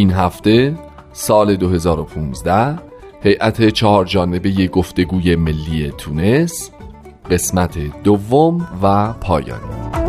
این هفته سال 2015 هیئت چهار جانبه گفتگوی ملی تونس قسمت دوم و پایانی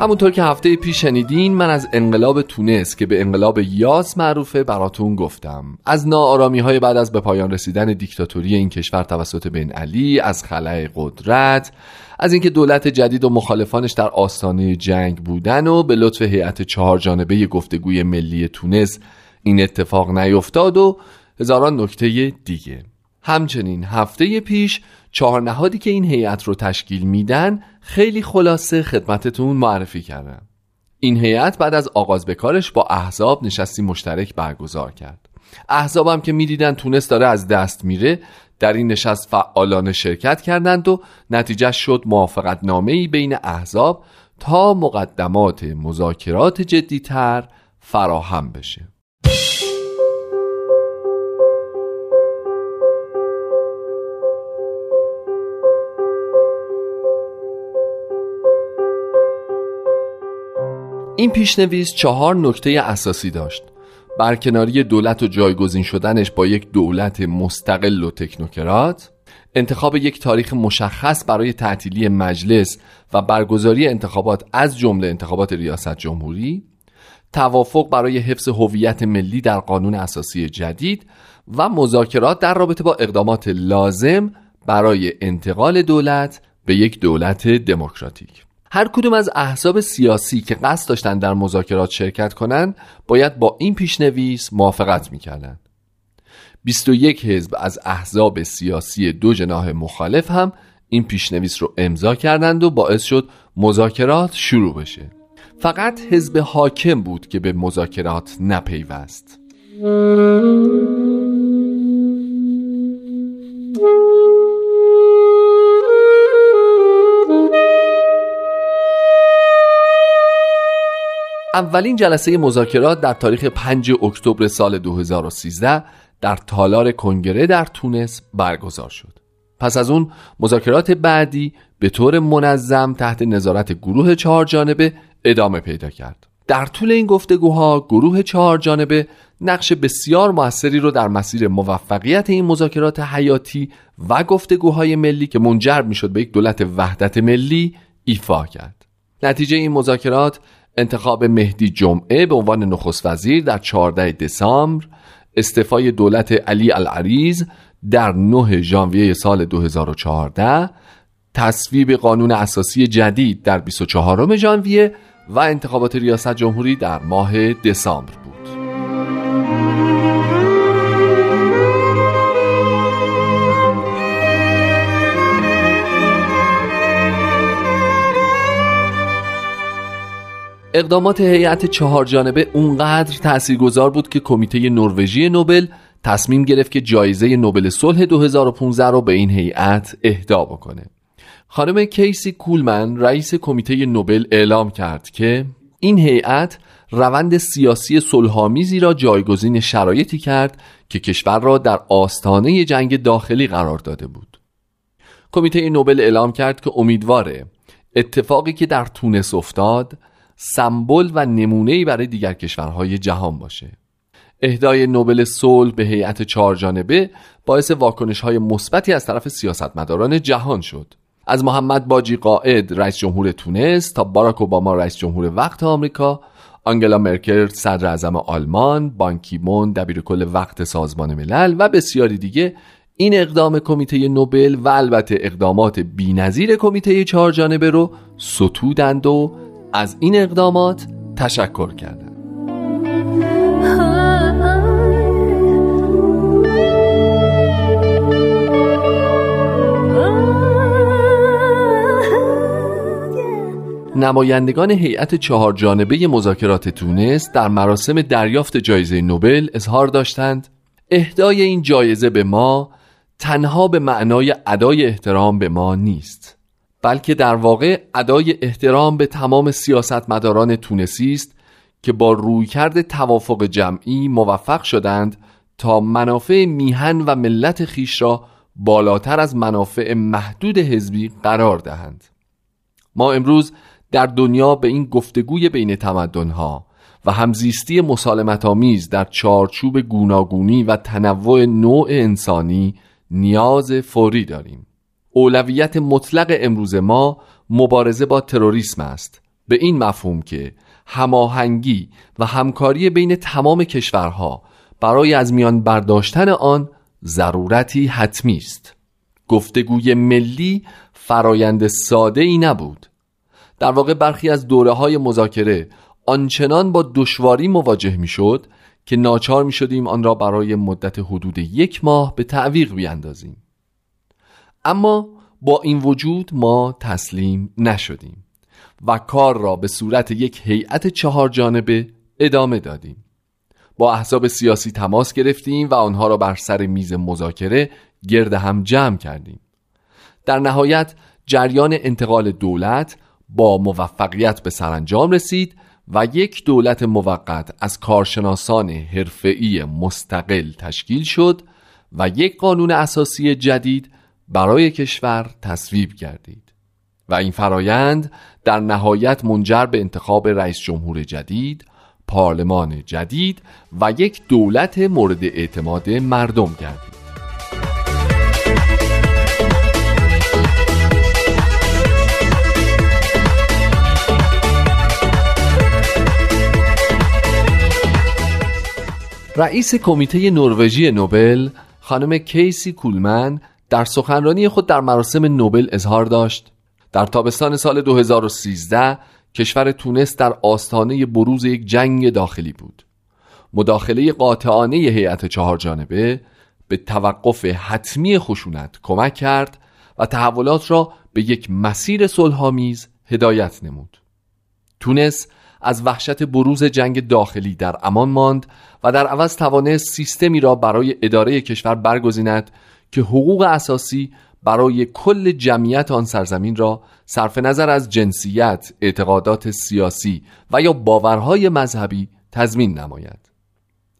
همونطور که هفته پیش شنیدین من از انقلاب تونس که به انقلاب یاس معروفه براتون گفتم. از ناآرامی های بعد از به پایان رسیدن دیکتاتوری این کشور توسط بن علی از خلای قدرت از اینکه دولت جدید و مخالفانش در آستانه جنگ بودن و به لطف هیئت چهار جانبه گفتگوی ملی تونس این اتفاق نیفتاد و هزاران نکته دیگه. همچنین هفته پیش چهار نهادی که این هیئت رو تشکیل میدن خیلی خلاصه خدمتتون معرفی کردم. این هیئت بعد از آغاز به کارش با احزاب نشستی مشترک برگزار کرد. احزابم که می‌دیدن تونست داره از دست میره در این نشست فعالانه شرکت کردند و نتیجه شد موافقت نامه بین احزاب تا مقدمات مذاکرات جدیتر فراهم بشه. این پیشنویس چهار نکته اساسی داشت. برکناری دولت و جایگزین شدنش با یک دولت مستقل و تکنوکرات انتخاب یک تاریخ مشخص برای تعطیلی مجلس و برگزاری انتخابات از جمله انتخابات ریاست جمهوری توافق برای حفظ هویت ملی در قانون اساسی جدید و مذاکرات در رابطه با اقدامات لازم برای انتقال دولت به یک دولت دموکراتیک. هر کدوم از احزاب سیاسی که قصد داشتن در مذاکرات شرکت کنند باید با این پیشنویس موافقت می‌کردند 21 حزب از احزاب سیاسی دو جناح مخالف هم این پیشنویس رو امضا کردند و باعث شد مذاکرات شروع بشه. فقط حزب حاکم بود که به مذاکرات نپیوست. اولین جلسه مذاکرات در تاریخ 5 اکتبر سال 2013 در تالار کنگره در تونس برگزار شد. پس از اون مذاکرات بعدی به طور منظم تحت نظارت گروه چهار جانبه ادامه پیدا کرد. در طول این گفتگوها گروه چهار جانبه نقش بسیار موثری رو در مسیر موفقیت این مذاکرات حیاتی و گفتگوهای ملی که منجر می‌شد به یک دولت وحدت ملی ایفا کرد. نتیجه این مذاکرات انتخاب مهدی جمعه به عنوان نخست وزیر در 14 دسامبر استعفای دولت علی العریز در 9 ژانویه سال 2014 تصویب قانون اساسی جدید در 24 ژانویه و انتخابات ریاست جمهوری در ماه دسامبر بود. اقدامات هیئت چهار جانبه اونقدر تاثیرگذار بود که کمیته نروژی نوبل تصمیم گرفت که جایزه نوبل صلح 2015 رو به این هیئت اهدا بکنه. خانم کیسی کولمن رئیس کمیته نوبل اعلام کرد که این هیئت روند سیاسی صلحآمیزی را جایگزین شرایطی کرد که کشور را در آستانه جنگ داخلی قرار داده بود کمیته نوبل اعلام کرد که امیدواره اتفاقی که در تونس افتاد سمبل و نمونه‌ای برای دیگر کشورهای جهان باشه. اهدای نوبل صلح به هیئت چهار جانبه باعث واکنش های مثبتی از طرف سیاستمداران جهان شد. از محمد باجی قائد رئیس جمهور تونس تا باراک اوباما رئیس جمهور وقت آمریکا آنگلا مرکل صدر اعظم آلمان بانکیمون دبیر کل وقت سازمان ملل و بسیاری دیگه این اقدام کمیته نوبل و البته اقدامات بینظیر کمیته چهار جانبه رو ستودند و از این اقدامات تشکر کردند نمایندگان هیئت چهار جانبه مذاکرات تونس در مراسم دریافت جایزه نوبل اظهار داشتند اهدای این جایزه به ما تنها به معنای ادای احترام به ما نیست. بلکه در واقع ادای احترام به تمام سیاستمداران تونسی است که با رویکرد توافق جمعی موفق شدند تا منافع میهن و ملت خیش را بالاتر از منافع محدود حزبی قرار دهند. ما امروز در دنیا به این گفتگوی بین تمدنها و همزیستی مسالمت آمیز در چارچوب گوناگونی و تنوع نوع انسانی نیاز فوری داریم. اولویت مطلق امروز ما مبارزه با تروریسم است. به این مفهوم که هماهنگی و همکاری بین تمام کشورها برای از میان برداشتن آن ضرورتی حتمی است. گفتگوی ملی فرایند ساده ای نبود. در واقع برخی از دوره های مذاکره آنچنان با دشواری مواجه می شد که ناچار می شدیم آن را برای مدت حدود یک ماه به تعویق بیاندازیم. اما با این وجود ما تسلیم نشدیم و کار را به صورت یک هیئت چهار جانبه ادامه دادیم. با احزاب سیاسی تماس گرفتیم و آنها را بر سر میز مذاکره گرد هم جمع کردیم. در نهایت جریان انتقال دولت با موفقیت به سرانجام رسید و یک دولت موقت از کارشناسان حرفه‌ای مستقل تشکیل شد و یک قانون اساسی جدید برای کشور تصویب گردید و این فرایند در نهایت منجر به انتخاب رئیس جمهور جدید، پارلمان جدید و یک دولت مورد اعتماد مردم گردید. رئیس کمیته نروژی نوبل خانم کیسی کولمن در سخنرانی خود در مراسم نوبل اظهار داشت. در تابستان سال 2013 کشور تونس در آستانه بروز یک جنگ داخلی بود. مداخله قاطعانه هیئت چهار جانبه به توقف حتمی خشونت کمک کرد و تحولات را به یک مسیر صلحآمیز هدایت نمود. تونس از وحشت بروز جنگ داخلی در امان ماند و در عوض توانست سیستمی را برای اداره کشور برگزیند که حقوق اساسی برای کل جمعیت آن سرزمین را صرف نظر از جنسیت، اعتقادات سیاسی و یا باورهای مذهبی تضمین نماید.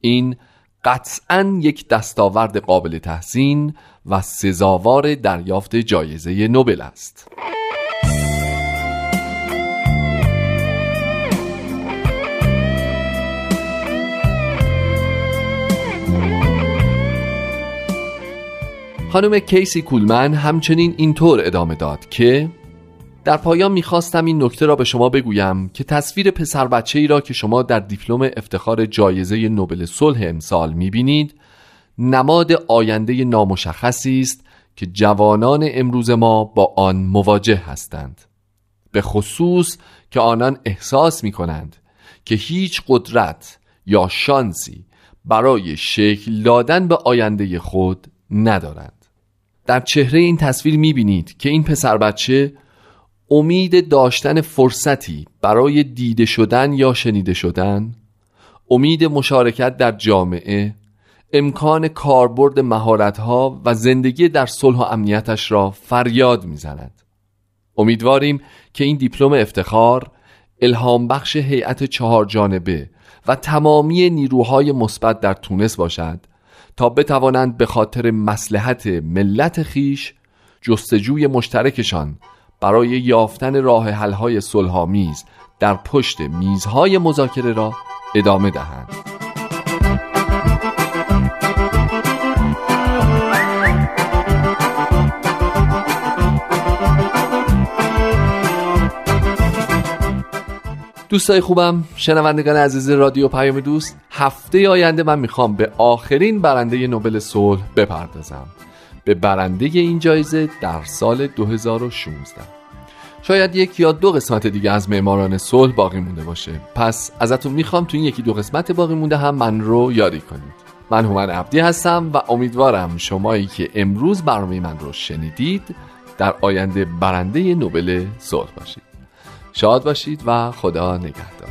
این قطعا یک دستاورد قابل تحسین و سزاوار دریافت جایزه نوبل است. خانم کیسی کولمن همچنین اینطور ادامه داد که در پایان می‌خواستم این نکته را به شما بگویم که تصویر پسر بچه ای را که شما در دیپلم افتخار جایزه نوبل صلح امسال می‌بینید نماد آینده نامشخصی است که جوانان امروز ما با آن مواجه هستند. به خصوص که آنان احساس می کنند که هیچ قدرت یا شانسی برای شکل دادن به آینده خود ندارند. در چهره این تصویر می‌بینید که این پسر بچه امید داشتن فرصتی برای دیده شدن یا شنیده شدن امید مشارکت در جامعه امکان کاربرد مهارتها و زندگی در صلح و امنیتش را فریاد می‌زند. امیدواریم که این دیپلم افتخار الهام بخش هیئت چهار جانبه و تمامی نیروهای مثبت در تونس باشد تا بتوانند به خاطر مسلحت ملت خیش جستجوی مشترکشان برای یافتن راه حل‌های صلح‌آمیز در پشت میزهای مذاکره را ادامه دهند. دوستای خوبم شنوندگان عزیز رادیو پیام دوست هفته آینده من می‌خوام به آخرین برنده نوبل صلح بپردازم. به برنده این جایزه در سال 2016 شاید یک یا دو قسمت دیگه از معماران صلح باقی مونده باشه. پس ازتون می‌خوام تو این یکی دو قسمت باقی مونده هم من رو یادی کنید. من هومن عبدی هستم و امیدوارم شمایی که امروز برنامه من رو شنیدید در آینده برنده نوبل صلح باشید. شاد باشید و خدا نگهدار.